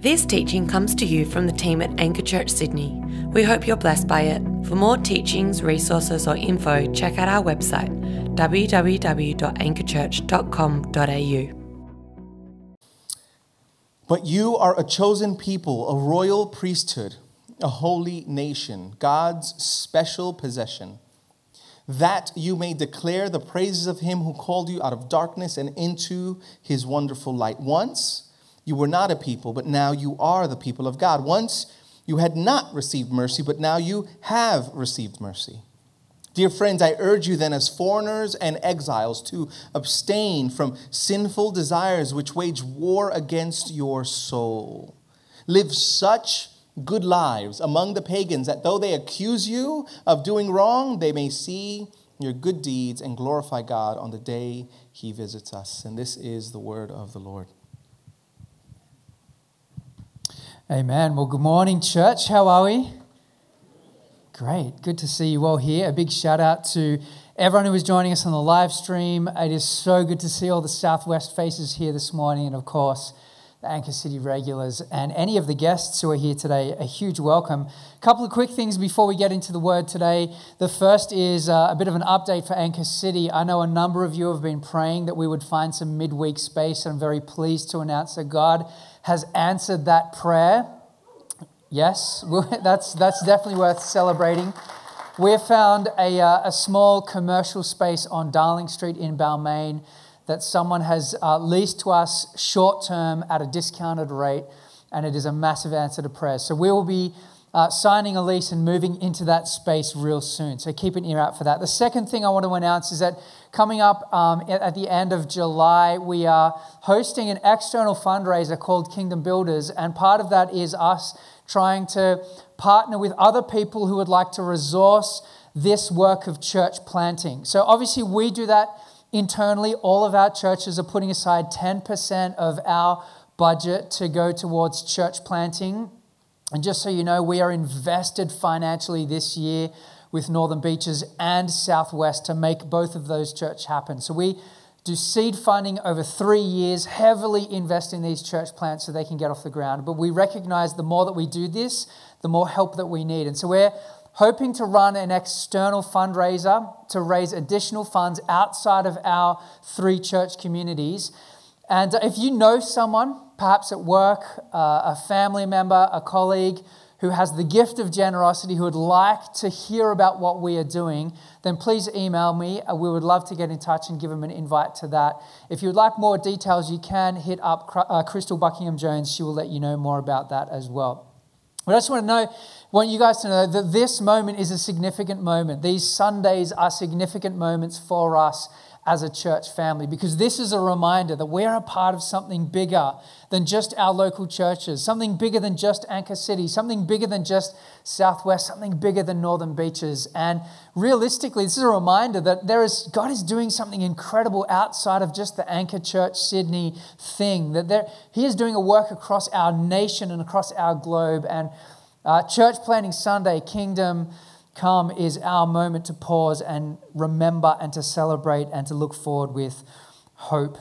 This teaching comes to you from the team at Anchor Church Sydney. We hope you're blessed by it. For more teachings, resources, or info, check out our website www.anchorchurch.com.au. But you are a chosen people, a royal priesthood, a holy nation, God's special possession, that you may declare the praises of him who called you out of darkness and into his wonderful light. Once you were not a people, but now you are the people of God. Once you had not received mercy, but now you have received mercy. Dear friends, I urge you then, as foreigners and exiles, to abstain from sinful desires which wage war against your soul. Live such good lives among the pagans that though they accuse you of doing wrong, they may see your good deeds and glorify God on the day he visits us. And this is the word of the Lord. Amen. Well, good morning, church. How are we? Great. Good to see you all here. A big shout out to everyone who is joining us on the live stream. It is so good to see all the Southwest faces here this morning, and of course, the Anchor City regulars and any of the guests who are here today. A huge welcome. A couple of quick things before we get into the word today. The first is uh, a bit of an update for Anchor City. I know a number of you have been praying that we would find some midweek space, I'm very pleased to announce that God has answered that prayer. Yes, that's, that's definitely worth celebrating. We found a, uh, a small commercial space on Darling Street in Balmain that someone has uh, leased to us short term at a discounted rate, and it is a massive answer to prayer. So we will be uh, signing a lease and moving into that space real soon. So keep an ear out for that. The second thing I want to announce is that coming up um, at the end of July, we are hosting an external fundraiser called Kingdom Builders, and part of that is us trying to partner with other people who would like to resource this work of church planting. So obviously, we do that internally. All of our churches are putting aside 10% of our budget to go towards church planting and just so you know, we are invested financially this year with Northern Beaches and Southwest to make both of those church happen. So we do seed funding over three years, heavily invest in these church plants so they can get off the ground. But we recognize the more that we do this, the more help that we need. And so we're hoping to run an external fundraiser to raise additional funds outside of our three church communities. And if you know someone, perhaps at work, uh, a family member, a colleague who has the gift of generosity, who would like to hear about what we are doing, then please email me. Uh, we would love to get in touch and give them an invite to that. If you would like more details, you can hit up uh, Crystal Buckingham Jones. She will let you know more about that as well. But I just want to know, want you guys to know that this moment is a significant moment. These Sundays are significant moments for us as a church family because this is a reminder that we're a part of something bigger than just our local churches, something bigger than just Anchor City, something bigger than just Southwest, something bigger than Northern Beaches. And realistically, this is a reminder that there is God is doing something incredible outside of just the Anchor Church Sydney thing, that there, He is doing a work across our nation and across our globe. And uh, Church Planting Sunday, Kingdom come is our moment to pause and remember and to celebrate and to look forward with hope.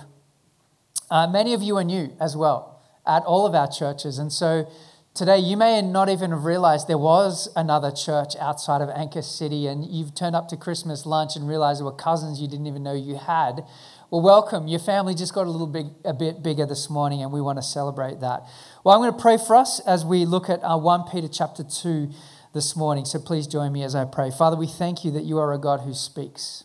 Uh, many of you are new as well at all of our churches. And so today you may not even have realized there was another church outside of Anchor City, and you've turned up to Christmas lunch and realized there were cousins you didn't even know you had. Well, welcome. Your family just got a little a bit bigger this morning, and we want to celebrate that. Well, I'm going to pray for us as we look at uh, 1 Peter chapter 2 this morning. So please join me as I pray. Father, we thank you that you are a God who speaks.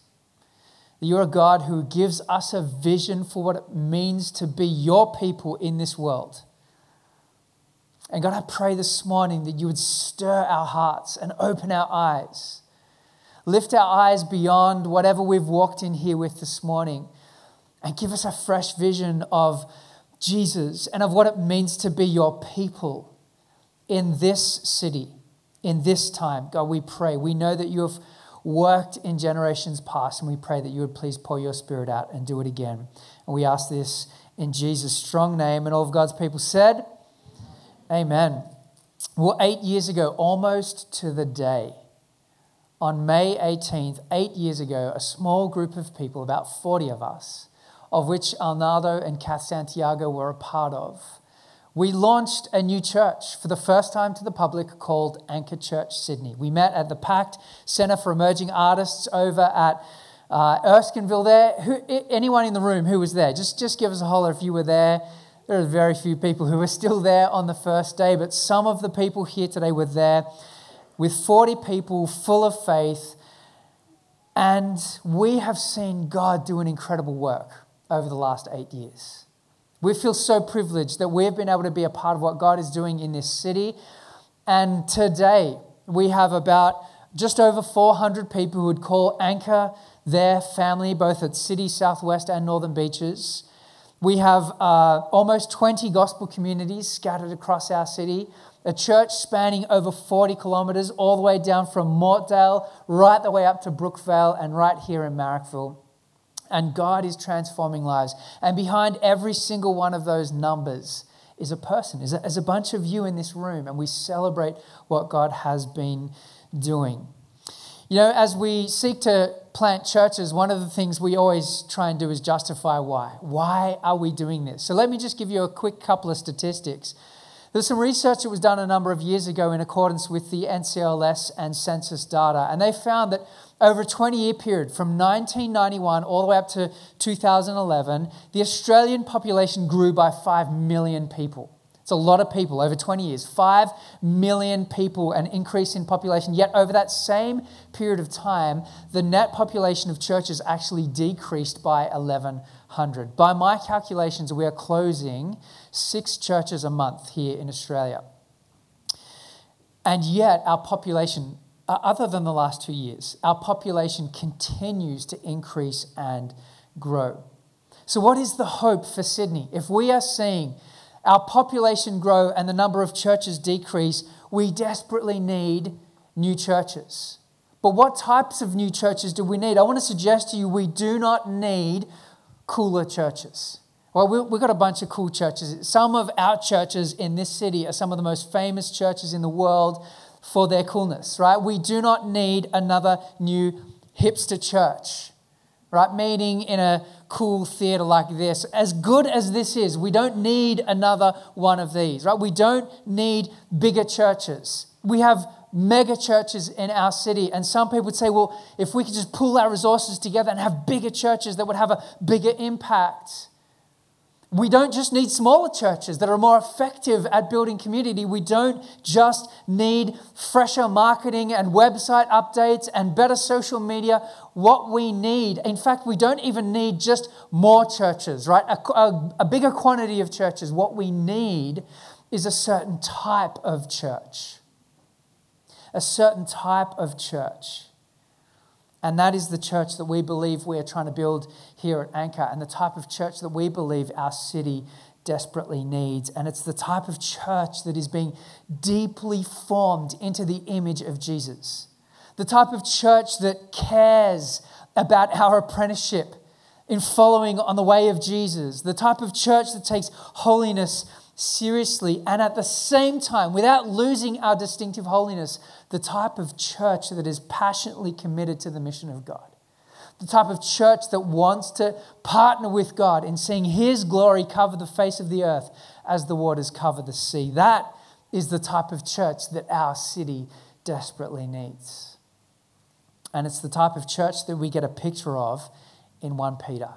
That you're a God who gives us a vision for what it means to be your people in this world. And God, I pray this morning that you would stir our hearts and open our eyes. Lift our eyes beyond whatever we've walked in here with this morning and give us a fresh vision of Jesus and of what it means to be your people in this city in this time. God, we pray. We know that you have worked in generations past, and we pray that you would please pour your spirit out and do it again. And we ask this in Jesus' strong name. And all of God's people said, Amen. Well, eight years ago, almost to the day, on May 18th, eight years ago, a small group of people, about 40 of us, of which Arnaldo and Kath Santiago were a part of, we launched a new church for the first time to the public called Anchor Church Sydney. We met at the Pact Centre for Emerging Artists over at uh, Erskineville there. Who, anyone in the room who was there, just, just give us a holler if you were there. There are very few people who were still there on the first day, but some of the people here today were there with 40 people full of faith. And we have seen God do an incredible work over the last eight years. We feel so privileged that we've been able to be a part of what God is doing in this city. And today, we have about just over 400 people who would call Anchor their family, both at City, Southwest, and Northern Beaches. We have uh, almost 20 gospel communities scattered across our city, a church spanning over 40 kilometres, all the way down from Mortdale, right the way up to Brookvale, and right here in Marrickville and God is transforming lives. And behind every single one of those numbers is a person, is a, is a bunch of you in this room, and we celebrate what God has been doing. You know, as we seek to plant churches, one of the things we always try and do is justify why. Why are we doing this? So let me just give you a quick couple of statistics. There's some research that was done a number of years ago in accordance with the NCLS and census data, and they found that over a 20 year period, from 1991 all the way up to 2011, the Australian population grew by 5 million people. It's a lot of people over 20 years. 5 million people, an increase in population. Yet, over that same period of time, the net population of churches actually decreased by 1,100. By my calculations, we are closing six churches a month here in Australia. And yet, our population uh, other than the last two years, our population continues to increase and grow. So, what is the hope for Sydney? If we are seeing our population grow and the number of churches decrease, we desperately need new churches. But what types of new churches do we need? I want to suggest to you we do not need cooler churches. Well, we've got a bunch of cool churches. Some of our churches in this city are some of the most famous churches in the world for their coolness, right? We do not need another new hipster church, right? Meeting in a cool theater like this. As good as this is, we don't need another one of these, right? We don't need bigger churches. We have mega churches in our city. And some people would say, well, if we could just pull our resources together and have bigger churches that would have a bigger impact. We don't just need smaller churches that are more effective at building community. We don't just need fresher marketing and website updates and better social media. What we need, in fact, we don't even need just more churches, right? A, a, a bigger quantity of churches. What we need is a certain type of church. A certain type of church. And that is the church that we believe we are trying to build here at Anchor and the type of church that we believe our city desperately needs. And it's the type of church that is being deeply formed into the image of Jesus. The type of church that cares about our apprenticeship in following on the way of Jesus. The type of church that takes holiness seriously and at the same time, without losing our distinctive holiness, the type of church that is passionately committed to the mission of God. The type of church that wants to partner with God in seeing His glory cover the face of the earth as the waters cover the sea. That is the type of church that our city desperately needs. And it's the type of church that we get a picture of in 1 Peter.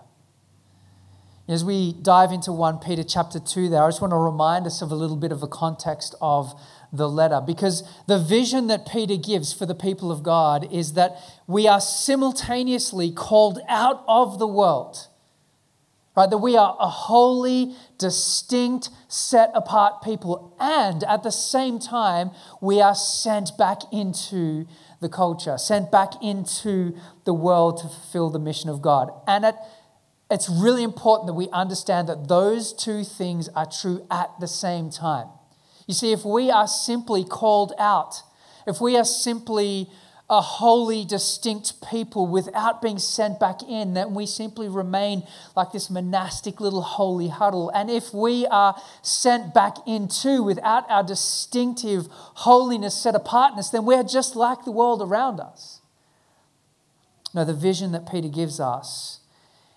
As we dive into 1 Peter chapter 2 there, I just want to remind us of a little bit of the context of the letter because the vision that Peter gives for the people of God is that we are simultaneously called out of the world. Right, that we are a holy, distinct, set apart people, and at the same time, we are sent back into the culture, sent back into the world to fulfill the mission of God. And at it's really important that we understand that those two things are true at the same time. You see, if we are simply called out, if we are simply a holy, distinct people without being sent back in, then we simply remain like this monastic little holy huddle. And if we are sent back into without our distinctive holiness, set apartness, then we're just like the world around us. No, the vision that Peter gives us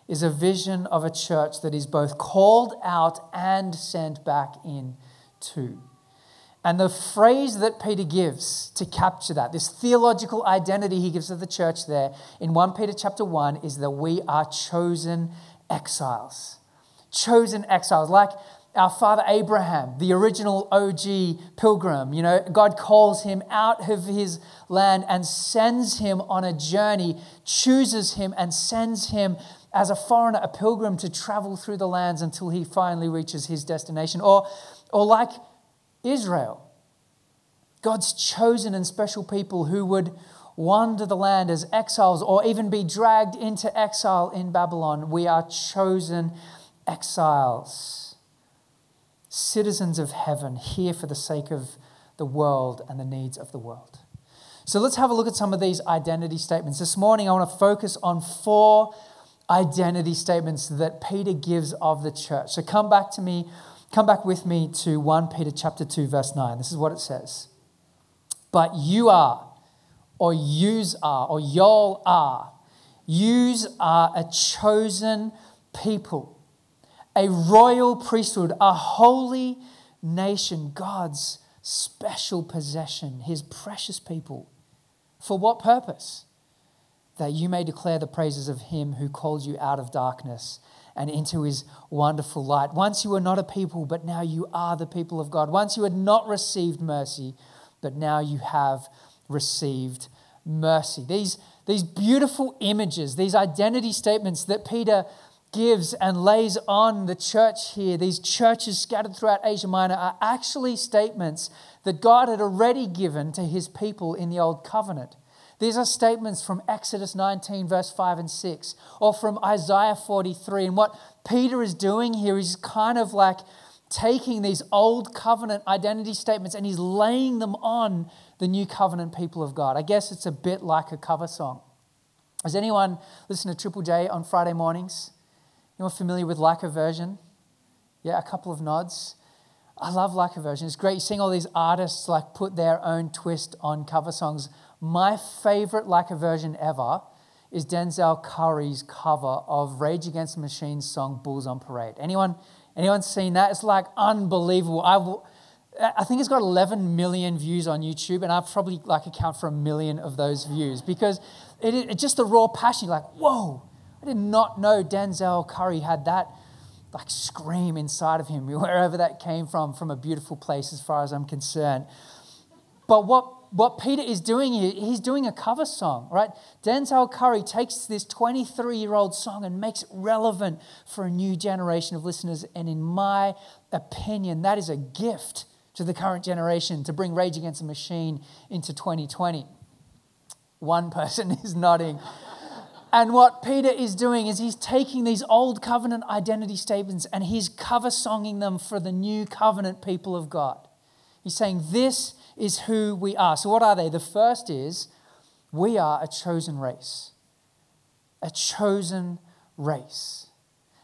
is a vision of a church that is both called out and sent back in too. And the phrase that Peter gives to capture that, this theological identity he gives to the church there in 1 Peter chapter 1 is that we are chosen exiles. Chosen exiles. Like our father Abraham, the original OG pilgrim, you know, God calls him out of his land and sends him on a journey, chooses him and sends him as a foreigner, a pilgrim to travel through the lands until he finally reaches his destination. Or, or like Israel. God's chosen and special people who would wander the land as exiles or even be dragged into exile in Babylon. We are chosen exiles, citizens of heaven, here for the sake of the world and the needs of the world. So let's have a look at some of these identity statements. This morning, I want to focus on four identity statements that Peter gives of the church. So come back to me Come back with me to 1 Peter chapter 2 verse 9. This is what it says. But you are or yous are or y'all are yous are a chosen people, a royal priesthood, a holy nation, God's special possession, his precious people. For what purpose? That you may declare the praises of him who called you out of darkness and into his wonderful light. Once you were not a people, but now you are the people of God. Once you had not received mercy, but now you have received mercy. These, these beautiful images, these identity statements that Peter gives and lays on the church here, these churches scattered throughout Asia Minor, are actually statements that God had already given to his people in the Old Covenant. These are statements from Exodus 19, verse 5 and 6, or from Isaiah 43. And what Peter is doing here is kind of like taking these old covenant identity statements and he's laying them on the new covenant people of God. I guess it's a bit like a cover song. Has anyone listened to Triple J on Friday mornings? Anyone familiar with Like a Version? Yeah, a couple of nods. I love Like a Version. It's great. Seeing all these artists like put their own twist on cover songs. My favorite like a version ever is Denzel Curry's cover of Rage Against the Machine's song Bulls on Parade. Anyone, anyone seen that? It's like unbelievable. I, I think it's got 11 million views on YouTube, and I probably like account for a million of those views because it, it just the raw passion. You're like, whoa! I did not know Denzel Curry had that like scream inside of him, wherever that came from, from a beautiful place as far as I'm concerned. But what what Peter is doing here, he's doing a cover song, right? Denzel Curry takes this 23 year old song and makes it relevant for a new generation of listeners. And in my opinion, that is a gift to the current generation to bring Rage Against the Machine into 2020. One person is nodding. And what Peter is doing is he's taking these old covenant identity statements and he's cover songing them for the new covenant people of God. He's saying, This is who we are. So, what are they? The first is we are a chosen race. A chosen race.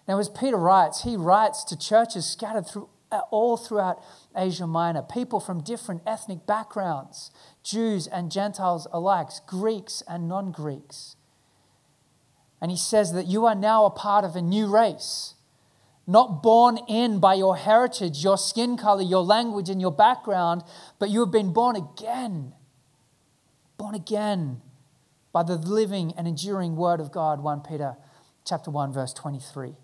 Now, as Peter writes, he writes to churches scattered through, uh, all throughout Asia Minor, people from different ethnic backgrounds, Jews and Gentiles alike, Greeks and non Greeks. And he says that you are now a part of a new race not born in by your heritage, your skin color, your language, and your background, but you have been born again. Born again by the living and enduring word of God, 1 Peter chapter 1 verse 23.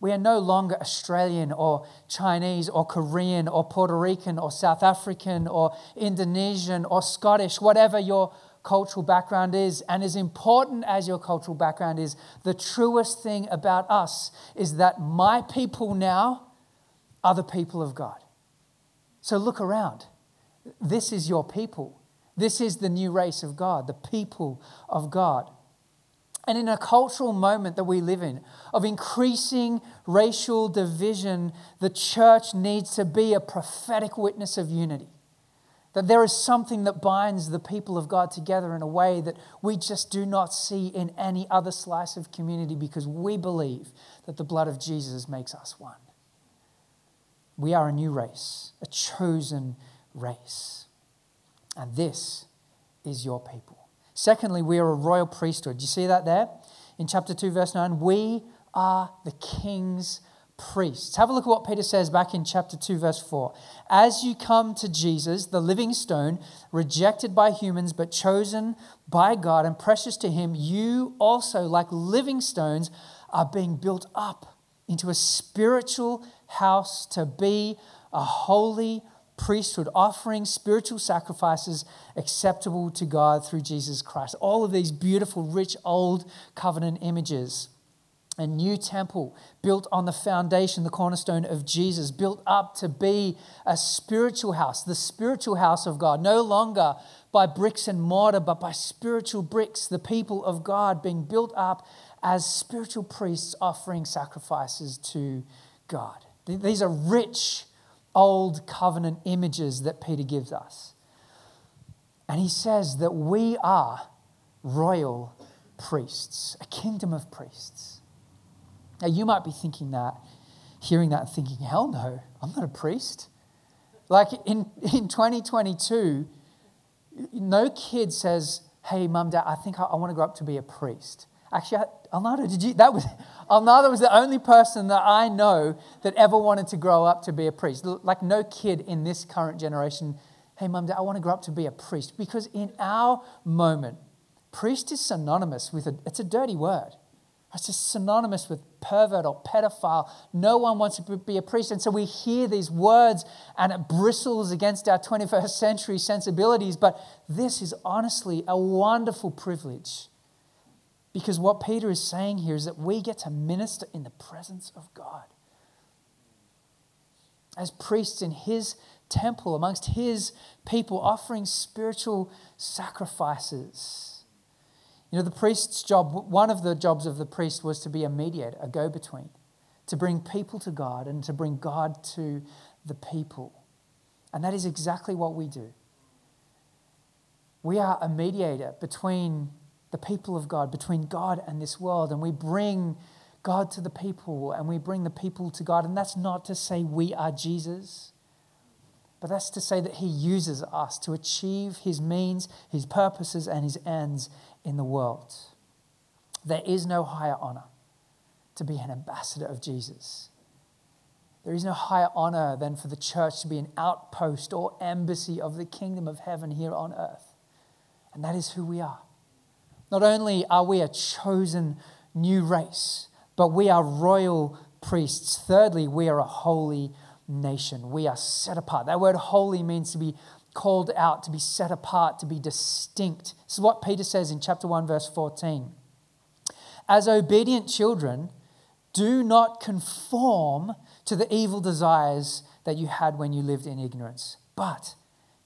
We are no longer Australian or Chinese or Korean or Puerto Rican or South African or Indonesian or Scottish, whatever your cultural background is, and as important as your cultural background is, the truest thing about us is that my people now are the people of God. So look around. This is your people. This is the new race of God, the people of God. And in a cultural moment that we live in, of increasing racial division, the church needs to be a prophetic witness of unity. That there is something that binds the people of God together in a way that we just do not see in any other slice of community because we believe that the blood of Jesus makes us one. We are a new race, a chosen race. And this is your people. Secondly, we are a royal priesthood. Do you see that there? In chapter 2, verse 9, we are the king's priests. Have a look at what Peter says back in chapter 2, verse 4. As you come to Jesus, the living stone, rejected by humans but chosen by God and precious to Him, you also, like living stones, are being built up into a spiritual house to be a holy priesthood, offering spiritual sacrifices acceptable to God through Jesus Christ. All of these beautiful, rich, old covenant images. A new temple built on the foundation, the cornerstone of Jesus, built up to be a spiritual house, the spiritual house of God, no longer by bricks and mortar, but by spiritual bricks, the people of God being built up as spiritual priests offering sacrifices to God. These are rich old covenant images that Peter gives us. And he says that we are royal priests, a kingdom of priests. Now, you might be thinking that, hearing that, thinking, hell no, I'm not a priest. Like in, in 2022, no kid says, hey, mum, dad, I think I, I want to grow up to be a priest. Actually, Arnaldo, did you? That was Arnaldo was the only person that I know that ever wanted to grow up to be a priest. Like no kid in this current generation. Hey, mum, dad, I want to grow up to be a priest because in our moment, priest is synonymous with a. It's a dirty word. It's just synonymous with pervert or pedophile. No one wants to be a priest. And so we hear these words and it bristles against our 21st century sensibilities. But this is honestly a wonderful privilege because what Peter is saying here is that we get to minister in the presence of God. As priests in his temple, amongst his people, offering spiritual sacrifices. You know, the priest's job, one of the jobs of the priest was to be a mediator, a go between, to bring people to God and to bring God to the people. And that is exactly what we do. We are a mediator between the people of God, between God and this world. And we bring God to the people and we bring the people to God. And that's not to say we are Jesus, but that's to say that He uses us to achieve His means, His purposes, and His ends in the world. There is no higher honor to be an ambassador of Jesus. There is no higher honor than for the church to be an outpost or embassy of the kingdom of heaven here on earth. And that is who we are. Not only are we a chosen new race, but we are royal priests. Thirdly, we are a holy nation. We are set apart. That word holy means to be called out, to be set apart, to be distinct. This is what Peter says in chapter 1, verse 14. As obedient children, do not conform to the evil desires that you had when you lived in ignorance, but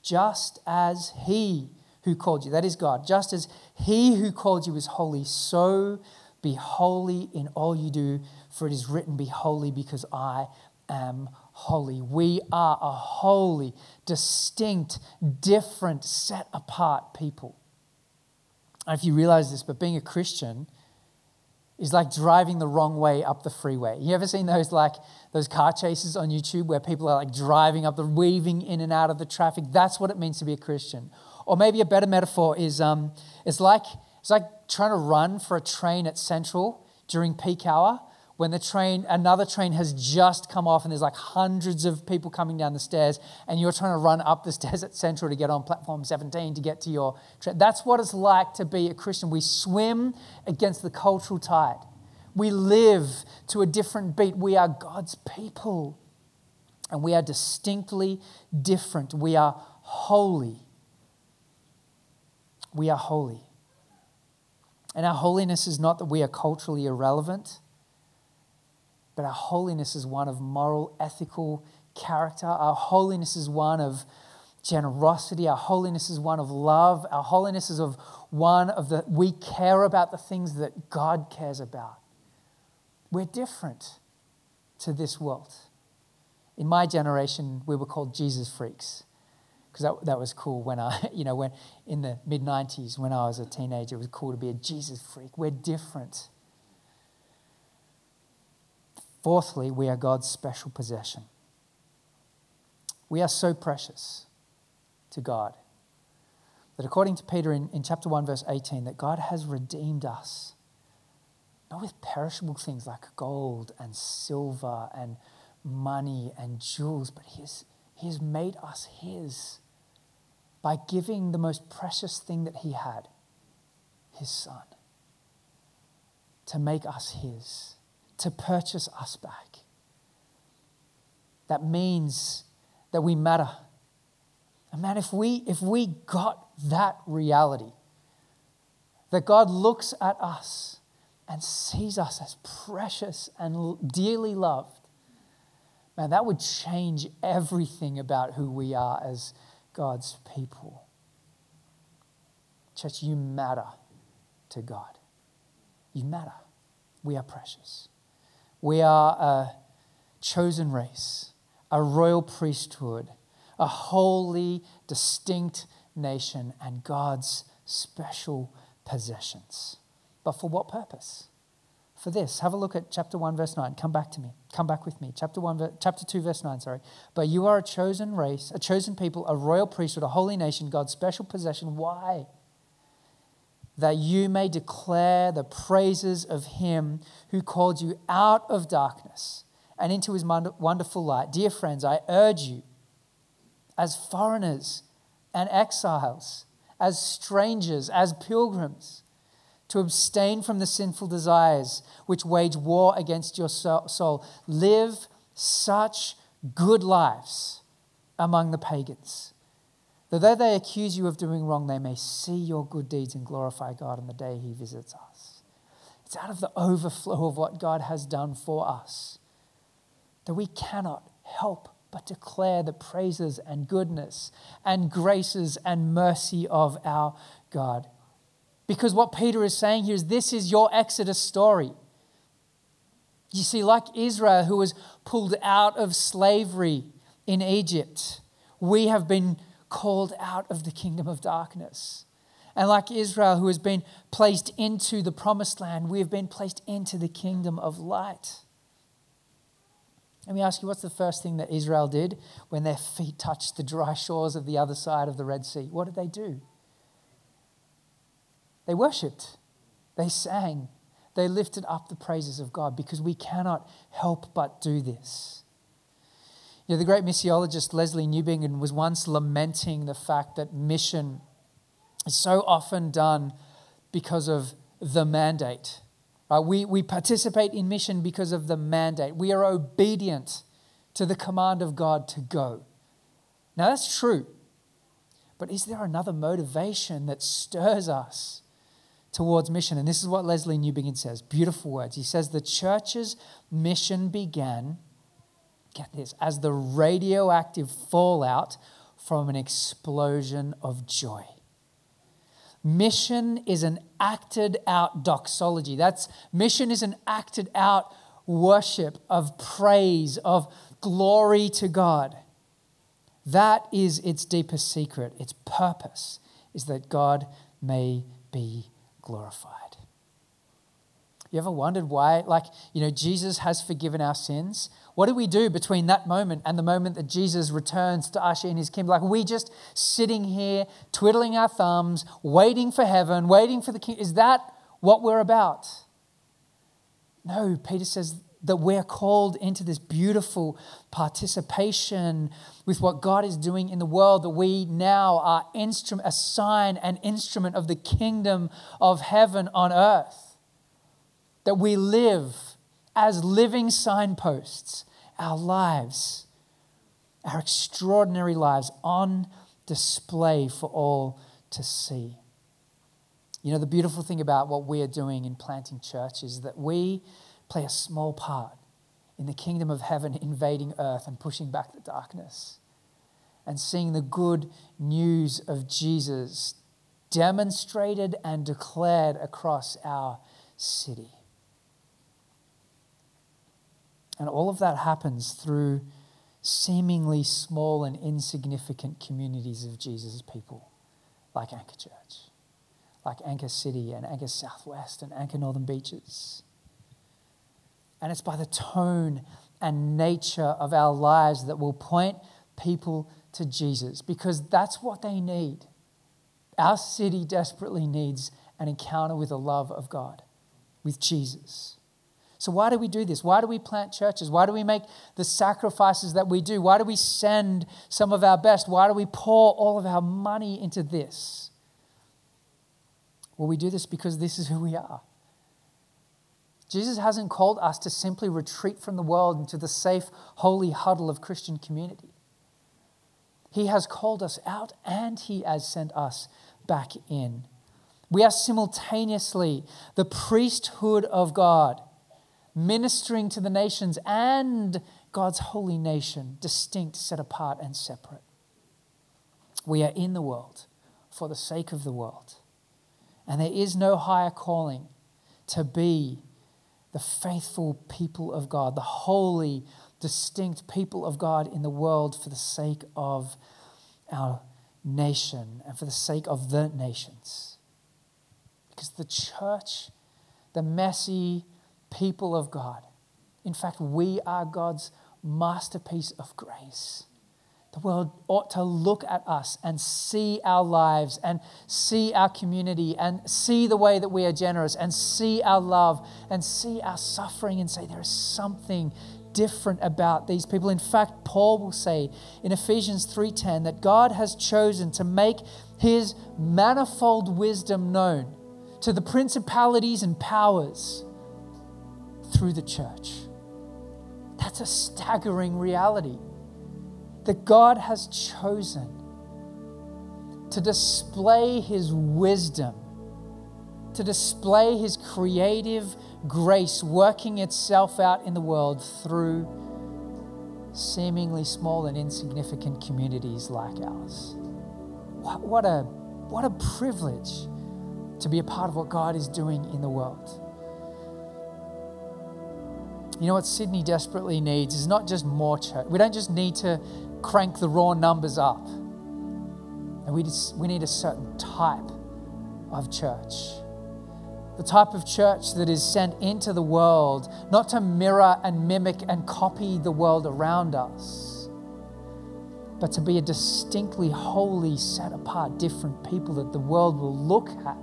just as He who called you, that is God, just as he who called you is holy, so be holy in all you do, for it is written, Be holy because I am holy. We are a holy, distinct, different, set apart people. And if you realize this, but being a Christian is like driving the wrong way up the freeway. You ever seen those like those car chases on YouTube where people are like driving up the weaving in and out of the traffic? That's what it means to be a Christian. Or maybe a better metaphor is um, it's, like, it's like trying to run for a train at Central during peak hour when the train, another train has just come off and there's like hundreds of people coming down the stairs and you're trying to run up the stairs at Central to get on platform 17 to get to your train. That's what it's like to be a Christian. We swim against the cultural tide. We live to a different beat. We are God's people and we are distinctly different. We are holy we are holy. And our holiness is not that we are culturally irrelevant, but our holiness is one of moral, ethical character. Our holiness is one of generosity. Our holiness is one of love. Our holiness is of one of the, we care about the things that God cares about. We're different to this world. In my generation, we were called Jesus freaks because that, that was cool when I, you know, when in the mid 90s when I was a teenager, it was cool to be a Jesus freak. We're different. Fourthly, we are God's special possession. We are so precious to God that according to Peter in, in chapter 1, verse 18, that God has redeemed us not with perishable things like gold and silver and money and jewels, but he has, he has made us his by giving the most precious thing that he had, his son, to make us his, to purchase us back. That means that we matter. And man, if we, if we got that reality, that God looks at us and sees us as precious and dearly loved, man, that would change everything about who we are as God's people. Church, you matter to God. You matter. We are precious. We are a chosen race, a royal priesthood, a holy, distinct nation, and God's special possessions. But for what purpose? For this. Have a look at chapter 1, verse 9. Come back to me. Come back with me. Chapter 1, chapter 2, verse 9, sorry. But you are a chosen race, a chosen people, a royal priesthood, a holy nation, God's special possession. Why? That you may declare the praises of him who called you out of darkness and into his wonderful light. Dear friends, I urge you, as foreigners and exiles, as strangers, as pilgrims, to abstain from the sinful desires which wage war against your soul. Live such good lives among the pagans. That though they accuse you of doing wrong, they may see your good deeds and glorify God on the day He visits us. It's out of the overflow of what God has done for us that we cannot help but declare the praises and goodness and graces and mercy of our God. Because what Peter is saying here is this is your Exodus story. You see, like Israel, who was pulled out of slavery in Egypt, we have been called out of the kingdom of darkness. And like Israel, who has been placed into the promised land, we have been placed into the kingdom of light. Let me ask you, what's the first thing that Israel did when their feet touched the dry shores of the other side of the Red Sea? What did they do? They worshipped, they sang, they lifted up the praises of God because we cannot help but do this. You know, the great missiologist Lesslie Newbigin was once lamenting the fact that mission is so often done because of the mandate Right? We, we participate in mission because of the mandate. We are obedient to the command of God to go. Now, that's true. But is there another motivation that stirs us towards mission? And this is what Lesslie Newbigin says. Beautiful words. He says, The church's mission began, get this, as the radioactive fallout from an explosion of joy. Mission is an acted out doxology. That's mission is an acted out worship of praise, of glory to God. That is its deepest secret. Its purpose is that God may be glorified. You ever wondered why, like, you know, Jesus has forgiven our sins? What do we do between that moment and the moment that Jesus returns to usher in his kingdom? Like, we just sitting here, twiddling our thumbs, waiting for heaven, waiting for the king? Is that what we're about? No, Peter says that we're called into this beautiful participation with what God is doing in the world, that we now are instrument, a sign, an instrument of the kingdom of heaven on earth that we live as living signposts, our lives, our extraordinary lives on display for all to see. You know, the beautiful thing about what we are doing in planting church is that we play a small part in the kingdom of heaven invading earth and pushing back the darkness and seeing the good news of Jesus demonstrated and declared across our city. And all of that happens through seemingly small and insignificant communities of Jesus' people, like Anchor Church, like Anchor City and Anchor Southwest and Anchor Northern Beaches. And it's by the tone and nature of our lives that will point people to Jesus because that's what they need. Our city desperately needs an encounter with the love of God. with Jesus. So, why do we do this? Why do we plant churches? Why do we make the sacrifices that we do? Why do we send some of our best? Why do we pour all of our money into this? Well, we do this because this is who we are. Jesus hasn't called us to simply retreat from the world into the safe, holy huddle of Christian community. He has called us out and He has sent us back in. We are simultaneously the priesthood of God, ministering to the nations and God's holy nation, distinct, set apart, and separate. We are in the world for the sake of the world. And there is no higher calling to be the faithful people of God, the holy, distinct people of God in the world for the sake of our nation and for the sake of the nations. Because the church, the messy people of God, in fact, we are God's masterpiece of grace. The world ought to look at us and see our lives and see our community and see the way that we are generous and see our love and see our suffering and say there is something different about these people. In fact, Paul will say in Ephesians 3:10 that God has chosen to make his manifold wisdom known to the principalities and powers through the church. That's a staggering reality that God has chosen to display His wisdom, to display His creative grace working itself out in the world through seemingly small and insignificant communities like ours. What, what, a, what a privilege to be a part of what God is doing in the world. You know what Sydney desperately needs is not just more church. We don't just need to crank the raw numbers up. And we, just, we need a certain type of church. The type of church that is sent into the world, not to mirror and mimic and copy the world around us, but to be a distinctly holy, set apart, different people that the world will look at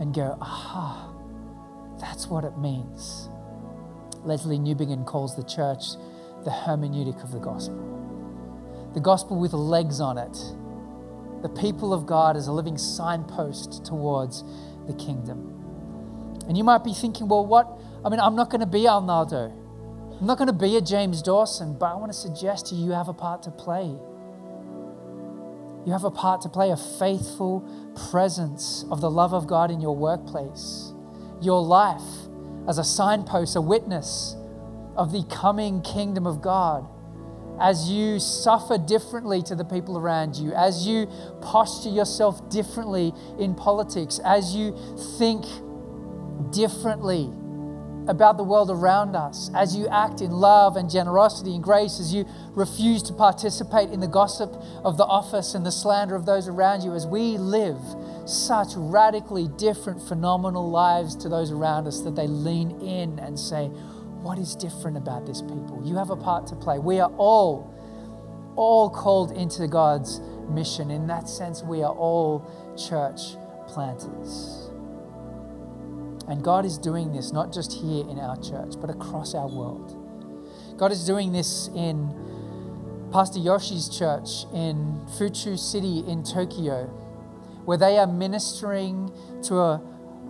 and go, aha, that's what it means. Lesslie Newbigin calls the church the hermeneutic of the gospel the gospel with legs on it. The people of God as a living signpost towards the kingdom. And you might be thinking, well, what? I mean, I'm not going to be Arnaldo. I'm not going to be a James Dawson, but I want to suggest to you, you have a part to play. You have a part to play, a faithful presence of the love of God in your workplace, your life as a signpost, a witness of the coming kingdom of God. As you suffer differently to the people around you, as you posture yourself differently in politics, as you think differently about the world around us, as you act in love and generosity and grace, as you refuse to participate in the gossip of the office and the slander of those around you, as we live such radically different, phenomenal lives to those around us that they lean in and say, what is different about this people? You have a part to play. We are all, all called into God's mission. In that sense, we are all church planters. And God is doing this not just here in our church, but across our world. God is doing this in Pastor Yoshi's church in Fuchu City in Tokyo, where they are ministering to a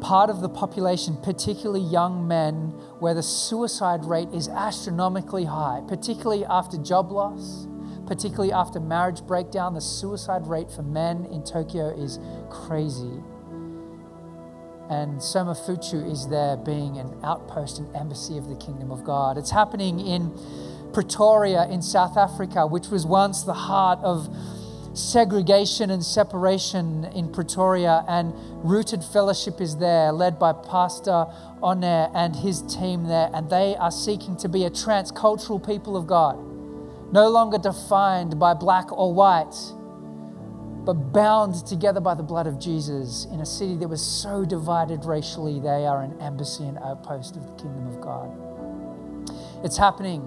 part of the population, particularly young men, where the suicide rate is astronomically high, particularly after job loss, particularly after marriage breakdown. The suicide rate for men in Tokyo is crazy. And Soma Fuchu is there being an outpost, and embassy of the kingdom of God. It's happening in Pretoria in South Africa, which was once the heart of segregation and separation in Pretoria, and Rooted Fellowship is there, led by Pastor Oner and his team there, and they are seeking to be a transcultural people of God, no longer defined by black or white, but bound together by the blood of Jesus in a city that was so divided racially, they are an embassy and outpost of the kingdom of God. It's happening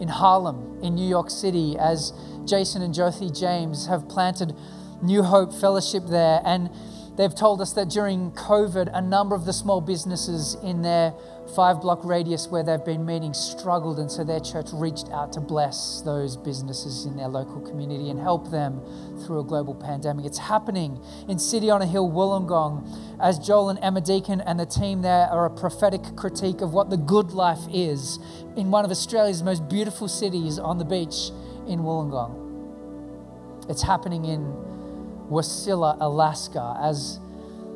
in Harlem, in New York City, as Jason and Jyoti James have planted New Hope Fellowship there. And They've told us that during COVID, a number of the small businesses in their five block radius where they've been meeting struggled, and so their church reached out to bless those businesses in their local community and help them through a global pandemic. It's happening in City on a Hill, Wollongong, as Joel and Emma Deacon and the team there are a prophetic critique of what the good life is in one of Australia's most beautiful cities on the beach in Wollongong. It's happening in Wasilla, Alaska, as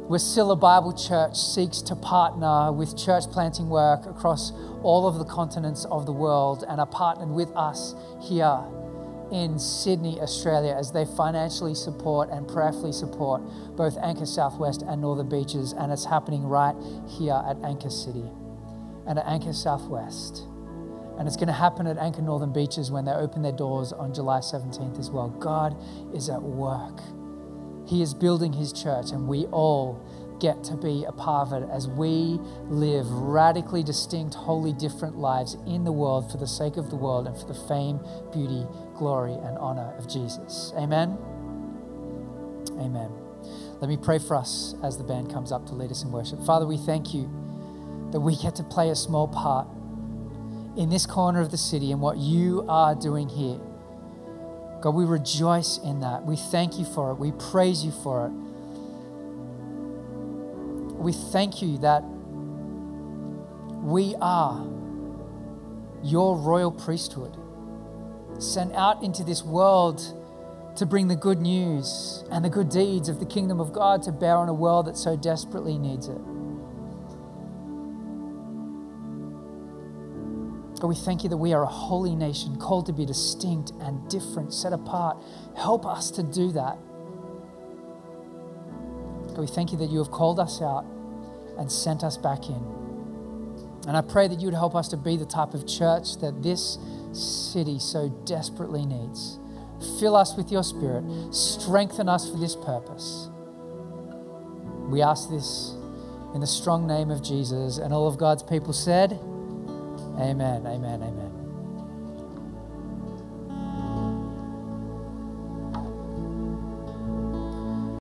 Wasilla Bible Church seeks to partner with church planting work across all of the continents of the world and are partnered with us here in Sydney, Australia, as they financially support and prayerfully support both Anchor Southwest and Northern Beaches. And it's happening right here at Anchor City and at Anchor Southwest. And it's going to happen at Anchor Northern Beaches when they open their doors on July 17th as well. God is at work. He is building his church, and we all get to be a part of it as we live radically distinct, wholly different lives in the world for the sake of the world and for the fame, beauty, glory, and honor of Jesus. Amen. Amen. Let me pray for us as the band comes up to lead us in worship. Father, we thank you that we get to play a small part in this corner of the city and what you are doing here. God, we rejoice in that. We thank you for it. We praise you for it. We thank you that we are your royal priesthood, sent out into this world to bring the good news and the good deeds of the kingdom of God to bear on a world that so desperately needs it. God, we thank you that we are a holy nation, called to be distinct and different, set apart. Help us to do that. God, we thank you that you have called us out and sent us back in. And I pray that you would help us to be the type of church that this city so desperately needs. Fill us with your spirit, strengthen us for this purpose. We ask this in the strong name of Jesus. And all of God's people said, Amen, amen, amen.